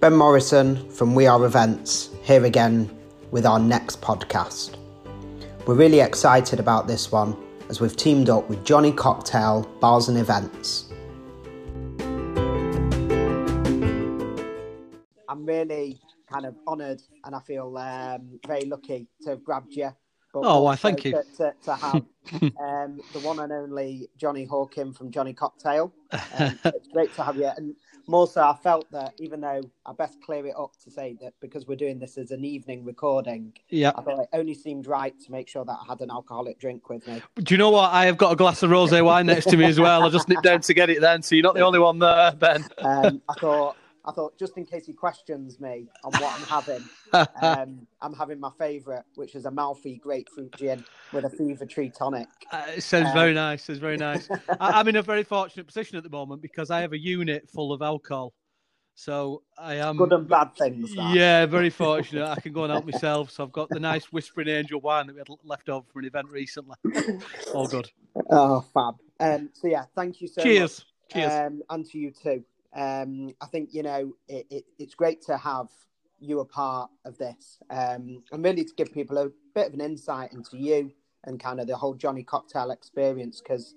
Ben Morrison from We Are Events here again with our next podcast. We're really excited about this one as we've teamed up with Jonny Cocktail Bars and Events. I'm really kind of honoured and I feel um, very lucky to have grabbed you. But oh, why, thank you. To, to, to have um, the one and only Jonny Horkin from Jonny Cocktail. Um, it's great to have you. And more so, I felt that even though I best clear it up to say that because we're doing this as an evening recording, yeah, I thought it only seemed right to make sure that I had an alcoholic drink with me. Do you know what? I have got a glass of rosé wine next to me as well. I just nipped down to get it then, so you're not the only one there, Ben. Um, I thought I thought just in case he questions me on what I'm having, um, I'm having my favourite, which is a Malfy grapefruit gin with a Fever-Tree tonic. Uh, it sounds um, very nice. It's very nice. I, am in a very fortunate position at the moment because I have a unit full of alcohol. So I am good and bad things. That. Yeah, very fortunate. I can go and help myself. So I've got the nice Whispering Angel wine that we had left over from an event recently. All good. Oh, fab. Um, so yeah, thank you so Cheers. much. Cheers. Um, and to you too. Um, I think you know it, it, it's great to have you a part of this, um, and really to give people a bit of an insight into you and kind of the whole Jonny Cocktail experience. Because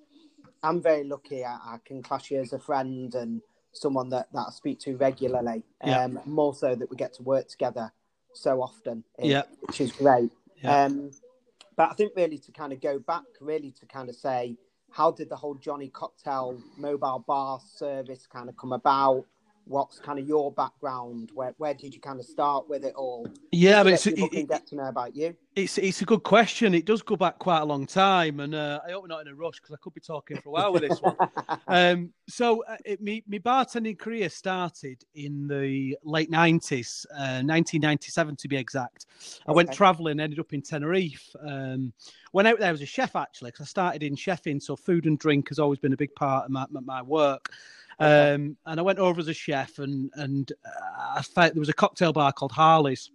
I'm very lucky; I, I, can class you as a friend and someone that, that I speak to regularly. Yeah. Um, more so that we get to work together so often, yeah. which is great. Yeah. Um, but I think really to kind of go back, really to kind of say how did the whole Jonny Cocktail mobile bar service kind of come about? What's kind of your background? Where where did you kind of start with it all? Yeah, but it's, it, get to know about you. It's it's a good question. It does go back quite a long time, and uh, I hope we're not in a rush because I could be talking for a while with this one. um, so, uh, it, me my bartending career started in the late nineties, uh, nineteen ninety seven to be exact. I okay. went travelling, ended up in Tenerife. Um, went out there as a chef actually because I started in chefing, so food and drink has always been a big part of my, my work. Um, and I went over as a chef, and and uh, I found there was a cocktail bar called Harley's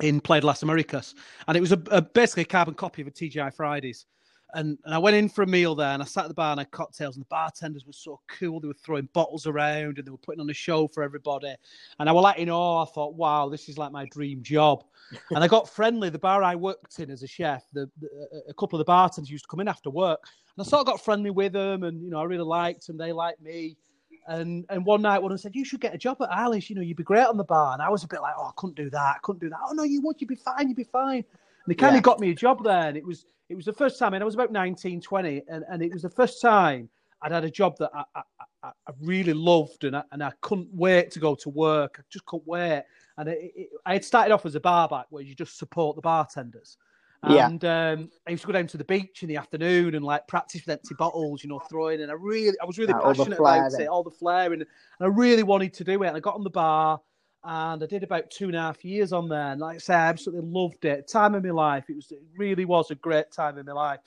in Playa las Americas, and it was a, a basically a carbon copy of a TGI Fridays. And, and I went in for a meal there, and I sat at the bar and had cocktails, and the bartenders were so cool. They were throwing bottles around, and they were putting on a show for everybody. And I was like, you know, I thought, wow, this is like my dream job. and I got friendly. The bar I worked in as a chef, the, the, a couple of the bartenders used to come in after work, and I sort of got friendly with them, and you know, I really liked them. They liked me. And and one night, one of them said, "You should get a job at Harley's. You know, you'd be great on the bar." And I was a bit like, "Oh, I couldn't do that. I couldn't do that." "Oh no, you would. You'd be fine. You'd be fine." And they kind yeah. of got me a job there, and it was it was the first time. And I was about 19, 20, and, and it was the first time I'd had a job that I, I, I, I really loved, and I, and I couldn't wait to go to work. I just couldn't wait. And it, it, I had started off as a barback where you just support the bartenders. And yeah. um, I used to go down to the beach in the afternoon and like practice with empty bottles, you know, throwing. And I really, I was really passionate about it, all the flaring. And I really wanted to do it. And I got on the bar and I did about two and a half years on there. And like I said, I absolutely loved it. Time of my life. It was, it really was a great time in my life.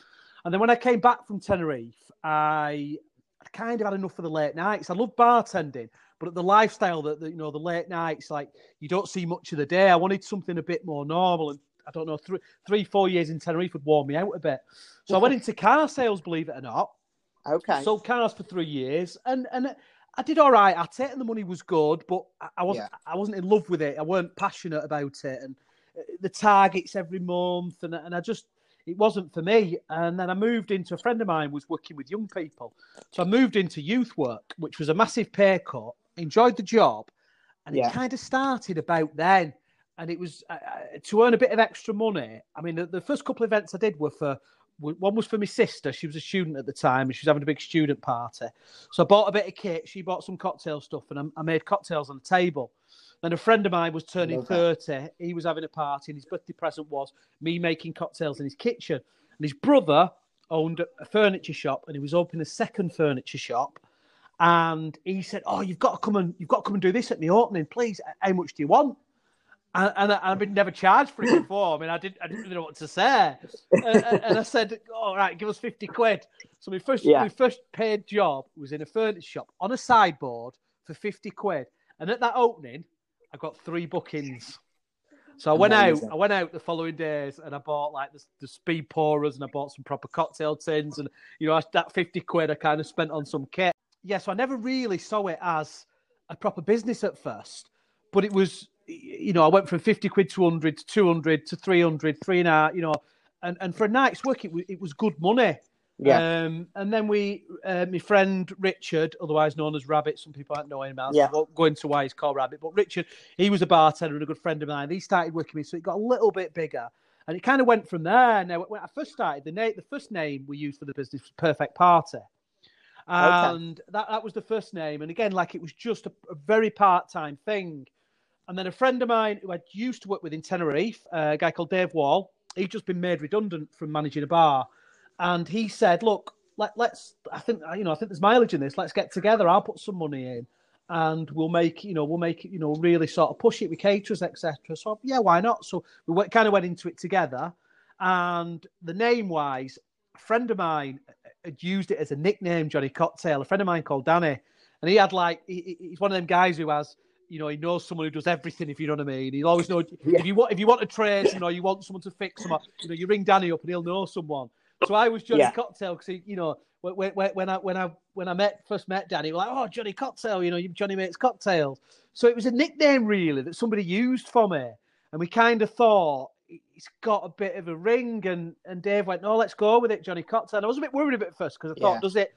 And then when I came back from Tenerife, I kind of had enough of the late nights. I love bartending, but the lifestyle that you know the late nights, like you don't see much of the day. I wanted something a bit more normal, and I don't know, three, three, four years in Tenerife would warm me out a bit. So I went into car sales, believe it or not. Okay. Sold cars for three years, and and I did all right at it, and the money was good, but I wasn't yeah. I wasn't in love with it. I weren't passionate about it, and uh, the targets every month, and and I just it wasn't for me. And then I moved into a friend of mine was working with young people, so I moved into youth work, which was a massive pay cut. Enjoyed the job, and yeah. it kind of started about then and it was uh, uh, to earn a bit of extra money. I mean, the, the, first couple of events I did were for one was for my sister. She was a student at the time, and she was having a big student party. So I bought a bit of kit. She bought some cocktail stuff, and I, I made cocktails on the table. And a friend of mine was turning thirty. He was having a party, and his birthday present was me making cocktails in his kitchen. And his brother owned a furniture shop, and he was opening a second furniture shop. And he said, "Oh, you've got to come and you've got to come and do this at the opening, please. How much do you want?" And, and, I've been never charged for it before. I mean, I didn't, I didn't know what to say, and, and I said, "All right, give us fifty quid." So my first, yeah. my first paid job was in a furniture shop on a sideboard for fifty quid, and at that opening, I got three bookings. So I went Amazing. out. I went out the following days, and I bought like the, the speed pourers, and I bought some proper cocktail tins, and you know that fifty quid I kind of spent on some kit. Yeah, so I never really saw it as a proper business at first but it was, you know, I went from 50 quid to 100 to 200 to 300, three and a half, you know, and, and for a night's work, it, it was good money. Yeah. Um, and then we, uh, my friend Richard, otherwise known as Rabbit, some people don't know him as. Yeah. I won't go into why he's called Rabbit, but Richard, he was a bartender and a good friend of mine. He started working with me, so it got a little bit bigger. And it kind of went from there. Now, when I first started, the name, the first name we used for the business was Perfect Party. And that, that was the first name. And again, like it was just a, a very part time thing. And then a friend of mine who I used to work with in Tenerife, uh, a guy called Dave Wall, he'd just been made redundant from managing a bar. And he said, Look, let, let's, I think, you know, I think there's mileage in this. Let's get together. I'll put some money in and we'll make, you know, we'll make it, you know, really sort of push it with caterers, etc. So, yeah, why not? So we went, kind of went into it together. And the name wise, a friend of mine had used it as a nickname, Jonny Cocktail. A friend of mine called Danny. And he had like, he, he's one of them guys who has, you know, he knows someone who does everything. If you know what I mean, he'll always know Yeah. if you want if you want a trade, you know, you want someone to fix them up. You know, you ring Danny up and he'll know someone. So I was Jonny Yeah. Cocktail because you know when, when, when I when I when I met first met Danny, we're like, oh Jonny Cocktail, you know, Jonny makes cocktails. So it was a nickname really that somebody used for me, and we kind of thought it's got a bit of a ring. And and Dave went, no, let's go with it, Jonny Cocktail. And I was a bit worried about it first because I thought, Yeah. does it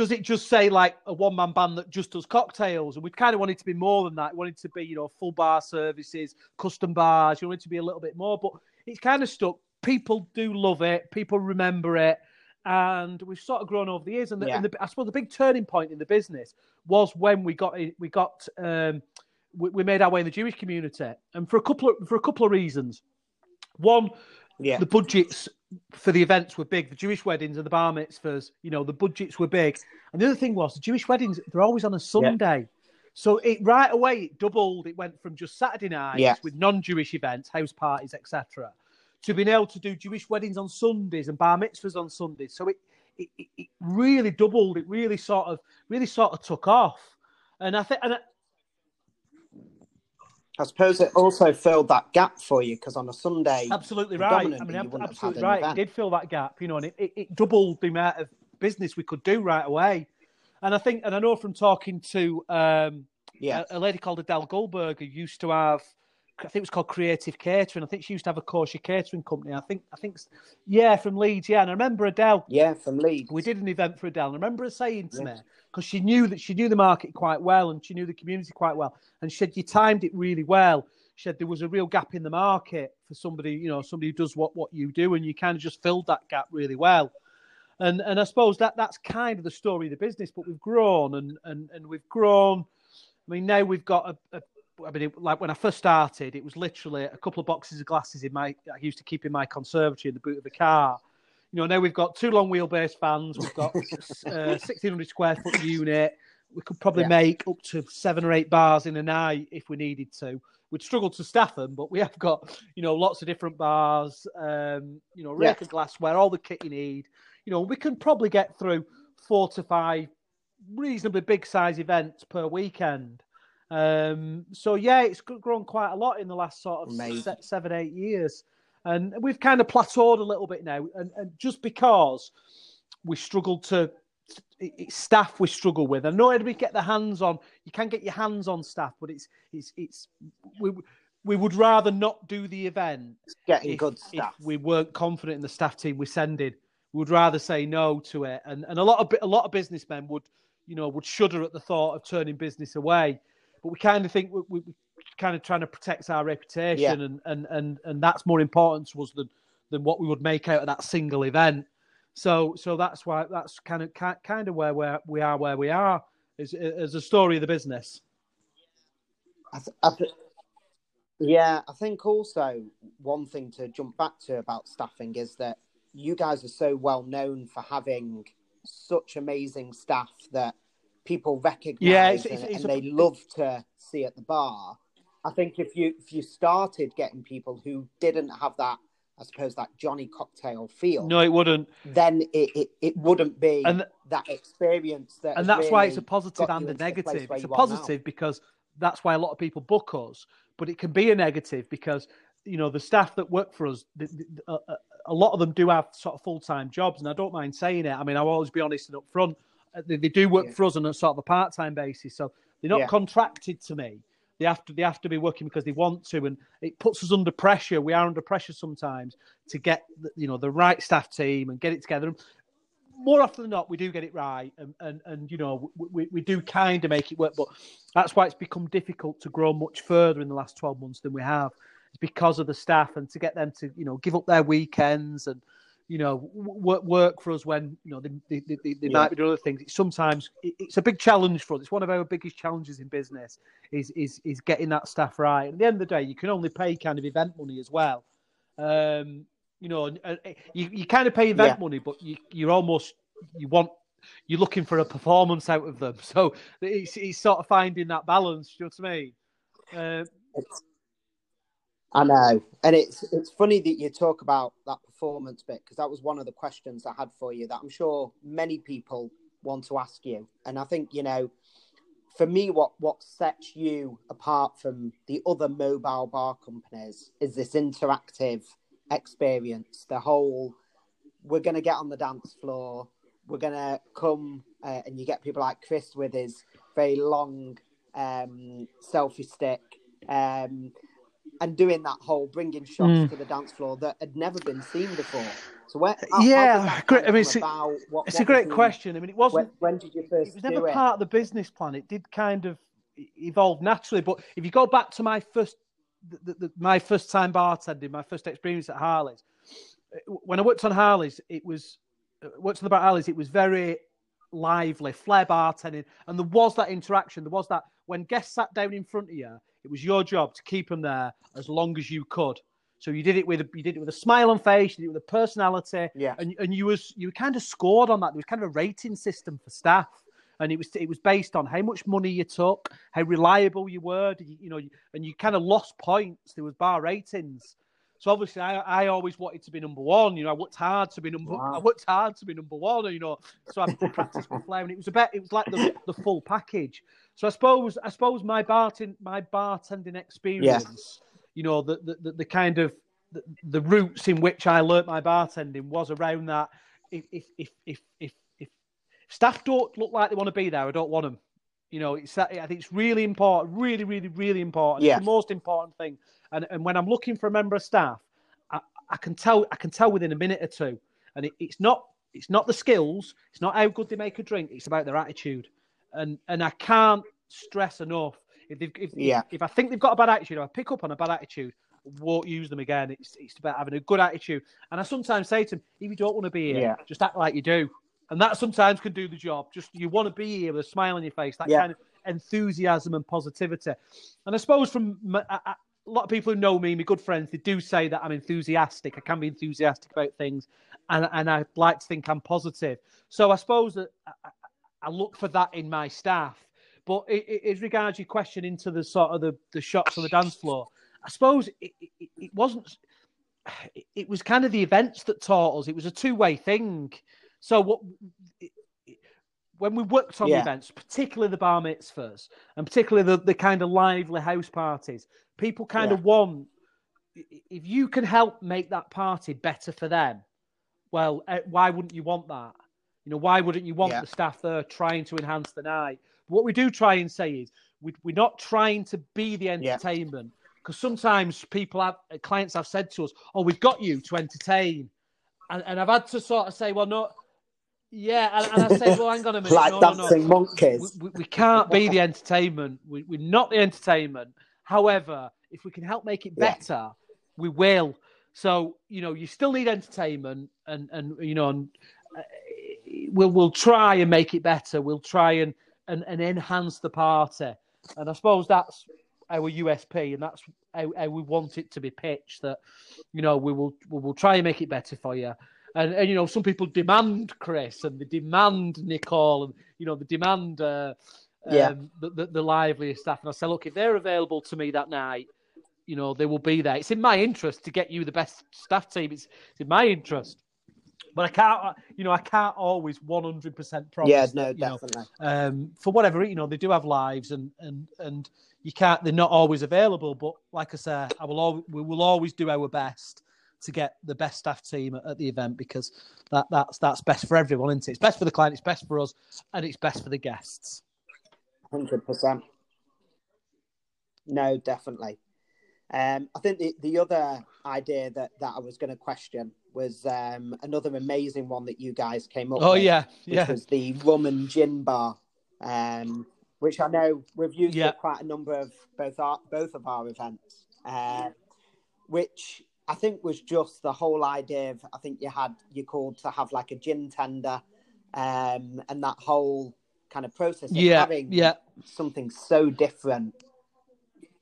does it just say like a one man band that just does cocktails? And we kind of wanted to be more than that. We wanted to be, you know, full bar services, custom bars. You wanted to be a little bit more, but it's kind of stuck. People do love it. People remember it. And we've sort of grown over the years. And, the, Yeah. and the, I suppose the big turning point in the business was when we got we got um, we, we made our way in the Jewish community, and for a couple of for a couple of reasons. One, Yeah. the budgets for the events were big. The Jewish weddings and the bar mitzvahs, you know, the budgets were big. And the other thing was the Jewish weddings, they're always on a Sunday. So it right away it doubled. It went from just Saturday nights Yeah. with non-Jewish events, house parties, etc., to being able to do Jewish weddings on Sundays and bar mitzvahs on Sundays. So it, it, it- it really doubled. It really sort of really sort of took off. And I think and I, suppose it also filled that gap for you because on a Sunday, Absolutely right. I mean, ab- absolutely right. It did fill that gap, you know, and it, it, it doubled the amount of business we could do right away. And I think, and I know from talking to um, yeah, a, a lady called Adele Goldberg who used to have, I think it was called Creative Catering. I think she used to have a kosher catering company. I think, I think, yeah, from Leeds. Yeah, and I remember Adele. yeah, from Leeds. We did an event for Adele. And I remember her saying to Yes. me because she knew that she knew the market quite well and she knew the community quite well, and she said you timed it really well. She said there was a real gap in the market for somebody, you know, somebody who does what what you do, and you kind of just filled that gap really well. And and I suppose that that's kind of the story of the business. But we've grown and and and we've grown. I mean, now we've got a. a I mean, it, like when I first started, it was literally a couple of boxes of glasses in my. I used to keep in my conservatory in the boot of the car. You know, now we've got two long wheelbase fans. We've got uh, sixteen hundred square foot unit. We could probably Yeah. make up to seven or eight bars in a night if we needed to. We'd struggle to staff them, but we have got you know lots of different bars. Um, you know, Yeah. rake of glassware, all the kit you need. You know, we can probably get through four to five reasonably big size events per weekend. Um, so yeah, it's grown quite a lot in the last sort of se- seven, eight years, and we've kind of plateaued a little bit now. And, and just because we struggle to it's staff, we struggle with. I know everybody get their hands on. You can get your hands on staff, but it's it's it's we we would rather not do the event Getting if, good if we weren't confident in the staff team we're sending. We would rather say no to it, and and a lot of a lot of businessmen would you know would shudder at the thought of turning business away. But we kind of think we, we we kind of trying to protect our reputation, Yeah. and, and and and that's more important to us than than what we would make out of that single event. So so that's why that's kind of kind of where we're, we are where we are is as a story of the business. I th- I th- yeah, I think also one thing to jump back to about staffing is that you guys are so well known for having such amazing staff that people recognize Yeah, it's- and, it's- it's and a- they love to see at the bar. I think if you if you started getting people who didn't have that, I suppose that Jonny cocktail feel, No, it wouldn't, then it, it, it wouldn't be and that experience that and that's why it's a really positive and a negative. It's a positive because that's why a lot of people book us, but it can be a negative because you know the staff that work for us, the, the, a lot of them do have sort of full time jobs, and I don't mind saying it. I mean, I'll always be honest and upfront. Uh, They, they do work Yeah. for us on a sort of a part time basis, so they're not Yeah. contracted to me, they have to they have to be working because they want to, and it puts us under pressure. We are under pressure sometimes to get you know the right staff team and get it together. And More often than not, we do get it right, and and, and you know we, we do kind of make it work. But that's why it's become difficult to grow much further in the last twelve months than we have. It's because of the staff and to get them to you know give up their weekends and you know, work, work for us when you know they, they, they, they yeah. might be doing other things. It's sometimes it's a big challenge for us. It's one of our biggest challenges in business is is is getting that staff right. And at the end of the day, you can only pay kind of event money as well. Um, you know, you, you kind of pay event yeah. money, but you you're almost you want you're looking for a performance out of them. So it's, it's sort of finding that balance. You know what I mean? Uh, I know, and it's it's funny that you talk about that performance bit because that was one of the questions I had for you that I'm sure many people want to ask you, and I think you know, for me, what what sets you apart from the other mobile bar companies is this interactive experience. The whole, we're going to get on the dance floor, we're going to come, uh, and you get people like Chris with his very long um, selfie stick. Um, and doing that whole bringing shots mm. to the dance floor that had never been seen before. So where? How, yeah, how great. I mean, it's, a, what, it's what a great the, question. I mean, it wasn't. When, when did you first? It was never part of the business plan. It did kind of evolve naturally. But if you go back to my first, the, the, my first time bartending, my first experience at Harley's, when I worked on Harley's, it was worked on the bar Harley's. It was very lively, flair bartending, and there was that interaction. There was that when guests sat down in front of you it was your job to keep them there as long as you could. So you did it with a, you did it with a smile on face, you did it with a personality, yeah. And and you was you kind of scored on that. There was kind of a rating system for staff, and it was it was based on how much money you took, how reliable you were, you, you know, and you kind of lost points. There was bar ratings. So obviously, I, I always wanted to be number one. You know, I worked hard to be number. Wow. I worked hard to be number one. You know, so I practiced my flair, and it was a bit. It was like the, the full package. So I suppose I suppose my bartending my bartending experience, yeah. you know, the, the the kind of the, the roots in which I learnt my bartending was around that. If if if if if, if staff don't look like they want to be there, I don't want them. You know, it's that, I think it's really important, really, really, really important. Yeah. It's the most important thing. And and when I'm looking for a member of staff, I, I can tell I can tell within a minute or two. And it, it's not it's not the skills, it's not how good they make a drink, it's about their attitude and and I can't stress enough if if, yeah. if, if I think they've got a bad attitude, or I pick up on a bad attitude, won't use them again. It's it's about having a good attitude. And I sometimes say to them, if you don't want to be here, yeah. just act like you do. And that sometimes can do the job. Just you want to be here with a smile on your face, that yeah. kind of enthusiasm and positivity. And I suppose from my, I, I, a lot of people who know me, my good friends, they do say that I'm enthusiastic. I can be enthusiastic about things, and and I like to think I'm positive. So I suppose that I, I look for that in my staff. But as regards your question into the sort of the, the shots on the dance floor, I suppose it, it, it wasn't. It was kind of the events that taught us. It was a two way thing. So what? When we worked on yeah. the events, particularly the bar mitzvahs and particularly the, the kind of lively house parties, people kind yeah. of want if you can help make that party better for them, well, eh, why wouldn't you want that? You know, why wouldn't you want yeah. the staff there trying to enhance the night? What we do try and say is we, we're not trying to be the entertainment because sometimes people have clients have said to us, "Oh, we've got you to entertain," and, and I've had to sort of say, "Well, no." Yeah, and, and I say, well, hang on a minute. like no, dancing no, monkeys. We, we, we, can't be the entertainment. We, are not the entertainment. However, if we can help make it better, yeah. we will. So you know, you still need entertainment, and and you know, and uh, we'll we'll try and make it better. We'll try and and, and enhance the party. And I suppose that's our USP, and that's how, how, we want it to be pitched. That you know we will we will try and make it better for you. And, and you know some people demand Chris and they demand Nicole and you know they demand uh, yeah. Um, the, the, the liveliest staff. And I say, look, if they're available to me that night, you know they will be there. It's in my interest to get you the best staff team. It's, it's in my interest. But I can't, you know, I can't always 100% promise. Yeah, no, definitely. Know, um, for whatever, you know, they do have lives and, and, and you can't, they're not always available. But like I say, I will always, we will always do our best to get the best staff team at, the event because that, that's, that's best for everyone, isn't it? It's best for the client, it's best for us, and it's best for the guests. 100%. No, definitely. Um, I think the, the other idea that, that I was going to question was um, another amazing one that you guys came up oh, with. yeah. Which Yeah. was the rum and gin bar, um, which I know we've used Yeah. at quite a number of both our, both of our events, uh, which I think was just the whole idea of, I think you had, you called to have like a gin tender um, and that whole kind of process of Yeah. having Yeah. something so different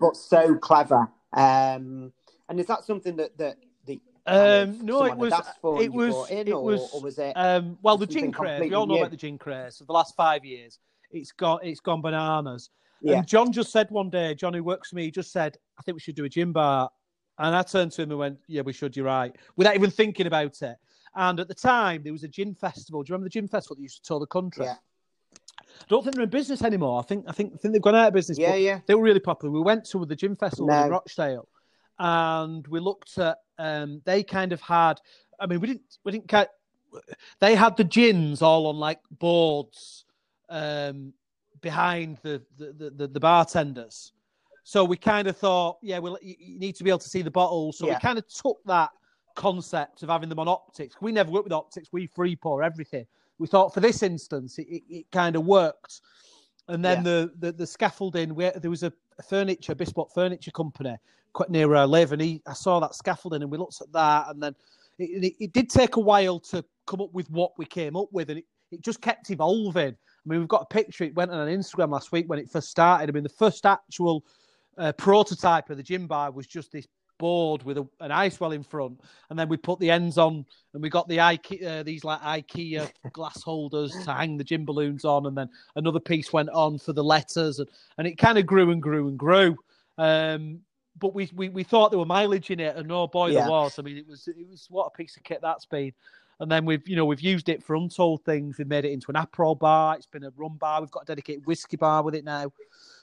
but so clever. Um, and is that something that that the Um, no, it was. had asked for and It was. in, It or, was. or was it? Um, well, the gin craze. We all know new? about the gin craze. For the last five years, it's gone. It's gone bananas. yeah, And John just said one day, John who works for me, he just said, "I think we should do a gin bar." And I turned to him and went, "Yeah, we should. You're right," without even thinking about it. And at the time, there was a gin festival. Do you remember the gin festival that used to tour the country? Yeah. I don't think they're in business anymore. I think I think I think they've gone out of business. yeah, yeah. they were really popular. We went to the gin festival No. in Rochdale, and we looked at. Um, they kind of had. I mean, we didn't. We didn't. They had the gins all on like boards um, behind the the, the the bartenders. So we kind of thought, yeah, well, you, you need to be able to see the bottles. So Yeah. we kind of took that concept of having them on optics. We never worked with optics. We free pour everything. We thought for this instance, it, it, it kind of worked. And then Yeah. the, the the scaffolding, we, there was a, furniture, bespoke furniture company quite near where I live, and he, I saw that scaffolding, and we looked at that, and then it, it, it did take a while to come up with what we came up with, and it, it just kept evolving. I mean, we've got a picture. It went on an Instagram last week when it first started. I mean, the first actual uh, prototype of the gin bar was just this board with a, an ice well in front, and then we put the ends on, and we got the IKEA, uh, these like IKEA glass holders to hang the gin balloons on, and then another piece went on for the letters, and, and it kind of grew and grew and grew. Um, but we, we we thought there were mileage in it, and oh boy Yeah. there was. I mean, it was it was what a piece of kit that's been. And then we've you know we've used it for untold things. We've made it into an Aperol bar. It's been a rum bar. We've got a dedicated whiskey bar with it now.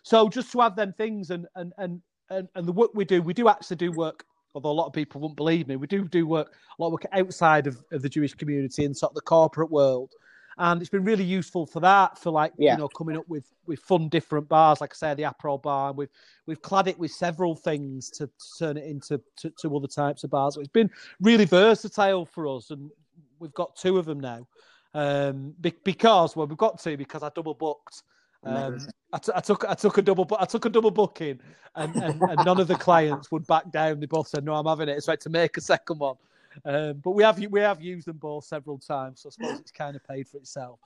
So just to have them things and and and and, and the work we do, we do actually do work. Although a lot of people wouldn't believe me, we do do work a lot of work outside of, of the Jewish community and sort of the corporate world. And it's been really useful for that, for like Yeah. you know coming up with with fun different bars, like I say, the Aperol bar. We've we've clad it with several things to, to turn it into to, to other types of bars. So it's been really versatile for us, and we've got two of them now. Um, be- because well, we've got two because I double booked. Um, I, t- I took I took a double I took a double booking, and, and, and none of the clients would back down. They both said no, I'm having it. So I had to make a second one. Um, but we have we have used them both several times, so I suppose it's kind of paid for itself.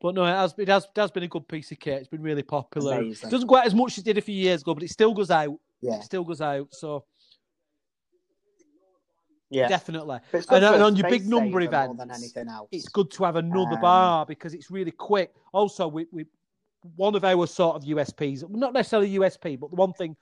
But no, it has it has, it has been a good piece of kit. It's been really popular. Amazing. It doesn't go out as much as it did a few years ago, but it still goes out. Yeah, It still goes out. So yeah. definitely, and, and on your big number saver more than anything else. it's good to have another Um, bar because it's really quick. Also, we, we one of our sort of USPs, not necessarily USP, but the one thing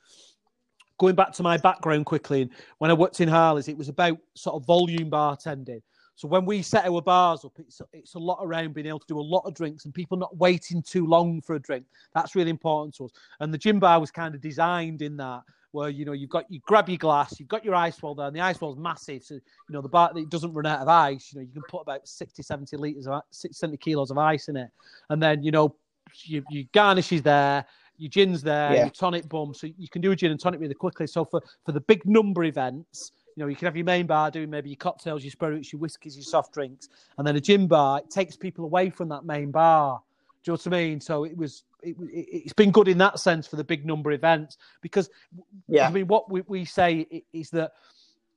going back to my background quickly, and when I worked in Harley's, it was about sort of volume bartending. So when we set our bars up, it's it's a lot around being able to do a lot of drinks and people not waiting too long for a drink. That's really important to us. And the gin bar was kind of designed in that, where you know you've got you grab your glass, you've got your ice well there, and the ice well's massive, so you know the bar it doesn't run out of ice. You know you can put about 60, 70 liters of 60, 70 kilos of ice in it, and then you know you, you garnish is there, your gin's there, Yeah. your tonic bum, so you can do a gin and tonic really quickly. So for for the big number events, you know, you can have your main bar doing maybe your cocktails, your spirits, your whiskies, your soft drinks, and then a gin bar. It takes people away from that main bar. Do you know what I mean? So it was, it, it's been good in that sense for the big number events because, Yeah. I mean, what we, we say is that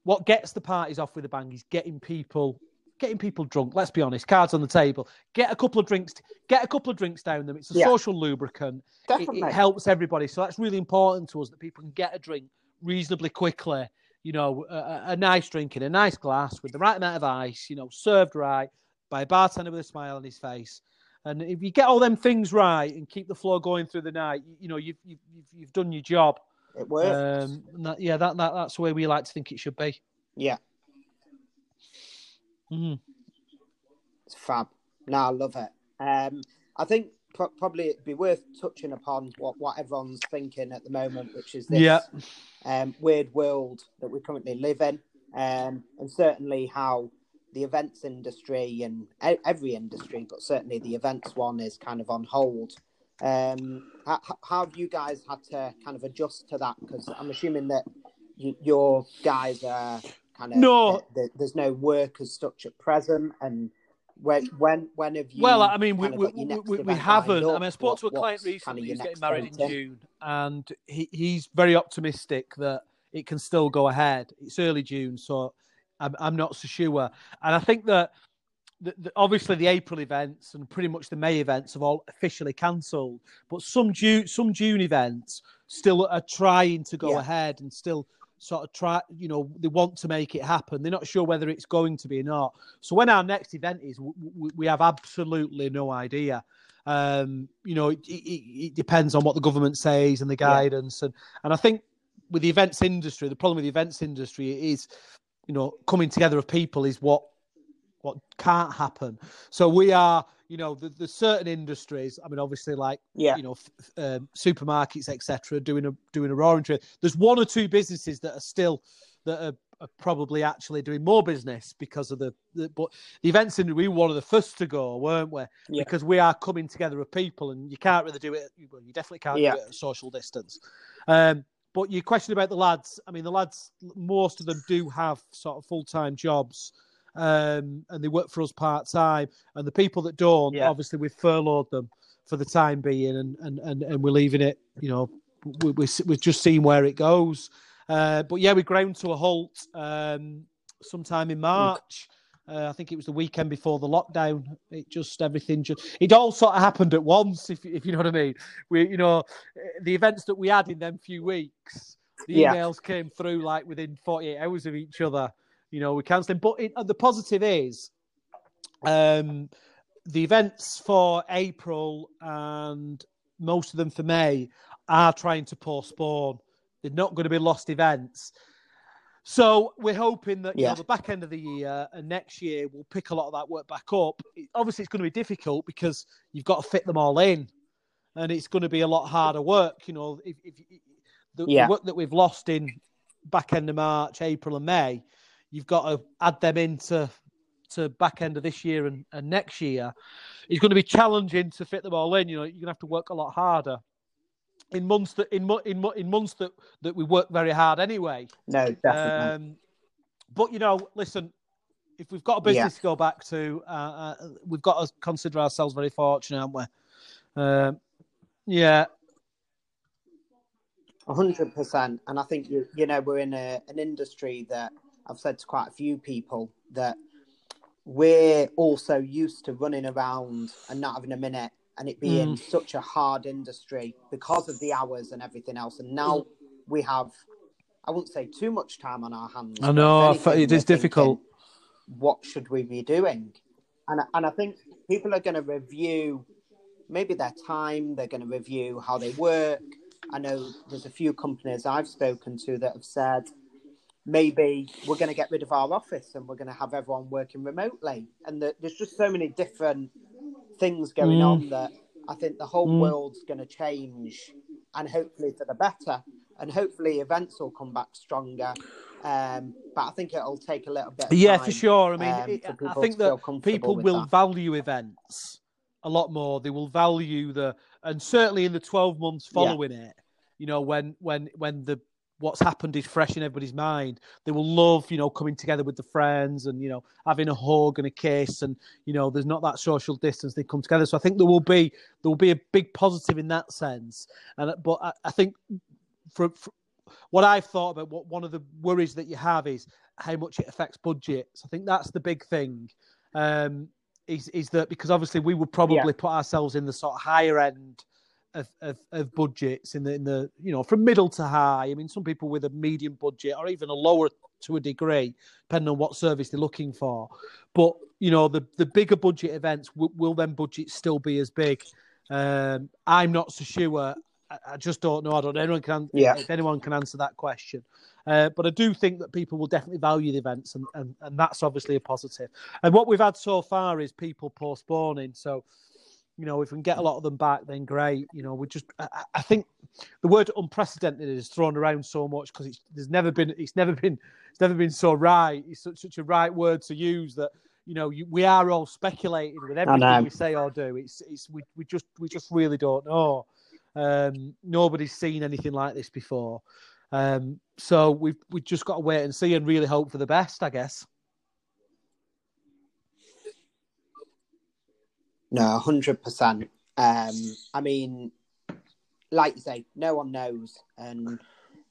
what gets the parties off with a bang is getting people, getting people drunk. Let's be honest, cards on the table. Get a couple of drinks, get a couple of drinks down them. It's a Yeah. social lubricant. It, Definitely. it helps everybody. So that's really important to us that people can get a drink reasonably quickly. You know, a, a- a nice drink in a nice glass with the right amount of ice. You know, served right by a bartender with a smile on his face. And if you get all them things right and keep the flow going through the night, you, you know, you've, you've you've done your job. It works. Um, that, yeah, that, that that's the way we like to think it should be. yeah, Mhm. it's fab. No, I love it. Um, I think pro- probably it'd be worth touching upon what, what everyone's thinking at the moment, which is this Yeah. um, weird world that we currently live in, um, and certainly how the events industry and every industry, but certainly the events one is kind of on hold. Um, how, how, have you guys had to kind of adjust to that? Because I'm assuming that you, your guys are kind of no. there's no work as such at present, and when when when have you? Well, I mean, we we, we, we haven't. I mean, I spoke to a client recently who's getting married in June, and he, he's very optimistic that it can still go ahead. It's early June, so I'm, I'm not so sure. And I think that the, the, obviously the April events and pretty much the May events have all officially cancelled, but some June some June events still are trying to go yeah. ahead and still sort of try, you know, they want to make it happen. They're not sure whether it's going to be or not. So when our next event is, we, we have absolutely no idea. Um, you know, it, it, it, depends on what the government says and the guidance, yeah. and and I think with the events industry, the problem with the events industry is, you know, coming together of people is what what can't happen. So we are, you know, the, the certain industries. I mean, obviously, like yeah. you know, um, supermarkets, etc., doing a doing a roaring trade. There's one or two businesses that are still that are, are probably actually doing more business because of the, the but the events industry. We were one of the first to go, weren't we? Yeah. Because we are coming together of people, and you can't really do it. Well, you definitely can't yeah. do it at social distance. Um, but your question about the lads, I mean, the lads, most of them do have sort of full time jobs um, and they work for us part time. And the people that don't, yeah. obviously, we've furloughed them for the time being, and and and, and we're leaving it. You know, we, we we're just seeing where it goes. Uh, but yeah, we ground to a halt um, sometime in March. Uh, I think it was the weekend before the lockdown. It just everything just it all sort of happened at once, if if you know what I mean. We you know the events that we had in them few weeks, the yeah. emails came through like within forty eight hours of each other you know, we're cancelling. But it, the positive is um, the events for April and most of them for May are trying to postpone. They're not going to be lost events. So we're hoping that yeah. you know, the back end of the year and next year we'll pick a lot of that work back up. Obviously, it's going to be difficult because you've got to fit them all in, and it's going to be a lot harder work. You know, if, if, if the, yeah. the work that we've lost in back end of March, April, and May, you've got to add them into to back end of this year and, and next year. It's going to be challenging to fit them all in. You know, you're going to have to work a lot harder in months that in in in months that that we work very hard anyway. No, definitely. Um, but you know, listen, if we've got a business yeah. to go back to, uh, uh, we've got to consider ourselves very fortunate, haven't we? Um, yeah. hundred percent, and I think you you know we're in a, an industry that I've said to quite a few people that we're also used to running around and not having a minute and it being mm. such a hard industry because of the hours and everything else. And now we have, I wouldn't say too much time on our hands. I know anything, it is difficult. what should we be doing? And and I think people are going to review maybe their time. They're going to review how they work. I know there's a few companies I've spoken to that have said maybe we're going to get rid of our office and we're going to have everyone working remotely. And the, there's just so many different things going mm. on that I think the whole mm. world's going to change and hopefully for the better. And hopefully events will come back stronger. Um, but I think it'll take a little bit. yeah, for sure. I mean, um, it, I think that people will that. value events a lot more. They will value the, and certainly in the 12 months following yeah. it, you know, when when when the what's happened is fresh in everybody's mind. They will love, you know, coming together with the friends and you know having a hug and a kiss, and you know, there's not that social distance. They come together, so I think there will be there will be a big positive in that sense. And but I, I think for, for, what I've thought about what one of the worries that you have is how much it affects budgets. I think that's the big thing. Um, is is that because obviously we would probably yeah. put ourselves in the sort of higher end of, of, of, budgets in the in the you know from middle to high. I mean, some people with a medium budget or even a lower to a degree, depending on what service they're looking for. But you know, the the bigger budget events will, will then budgets still be as big? Um, I'm not so sure. I, I just don't know. I don't know. Anyone can yeah. if anyone can answer that question. Uh, but I do think that people will definitely value the events, and, and, and that's obviously a positive. And what we've had so far is people postponing. So you know, if we can get a lot of them back, then great. You know, we just, I, I think the word unprecedented is thrown around so much because it's there's never been, it's never been, it's never been so right. It's such, such a right word to use that, you know, you, we are all speculating with everything we say or do. It's, it's, we, we just, we just really don't know. Um, nobody's seen anything like this before. Um, so we've, we've just got to wait and see and really hope for the best, I guess. No, hundred percent. Um, I mean, like you say, no one knows, and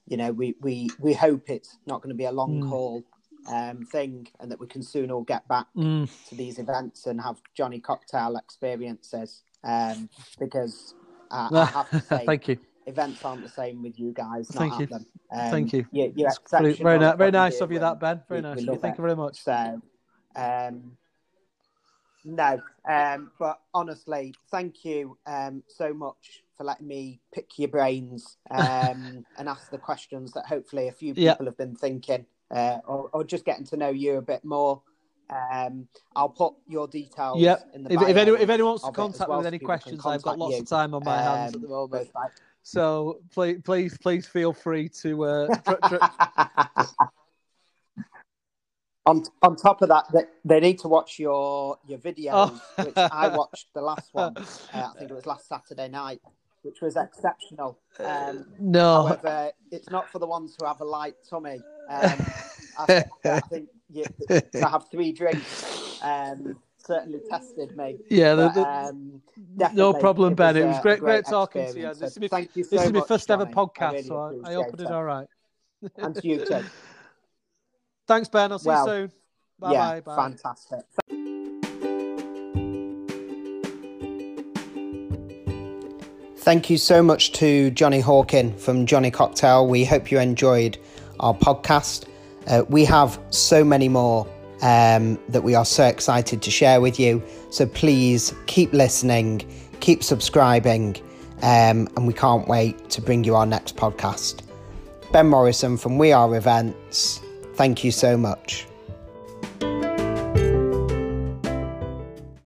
you know, we we we hope it's not going to be a long mm. haul um, thing, and that we can soon all get back mm. to these events and have Jonny Cocktail experiences. Um, because uh, I have to say, thank you. Events aren't the same with you guys. Thank you. Um, thank you. you very, very nice of you, that Ben. Very we, nice. We thank it. you very much. So, um, no, um, but honestly, thank you um, so much for letting me pick your brains um, and ask the questions that hopefully a few people have been thinking, uh, or, or, just getting to know you a bit more. Um, I'll put your details. In the if, if, anyone, if anyone wants to contact well, me with any questions, I've got lots you. of time on my hands at the um, moment. So please, please, please feel free to. Uh, tr- tr- on on top of that, they, they need to watch your your videos, oh. which I watched the last one. Uh, I think it was last Saturday night, which was exceptional. Um, no, however, it's not for the ones who have a light tummy. Um, I, I, think you, to have three drinks um, certainly tested me. Yeah, but, um, no problem, it Ben. it was great, great, great talking to you. This, so is, my, you so this is my first ever podcast, really so I, I hope it all right. and to you too. Thanks, Ben. I'll see well, you soon. Bye yeah, bye. Fantastic. Thank you so much to Jonny Horkin from Jonny Cocktail. We hope you enjoyed our podcast. Uh, we have so many more um, that we are so excited to share with you. So please keep listening, keep subscribing, um, and we can't wait to bring you our next podcast. Ben Morrison from We Are Events. Thank you so much.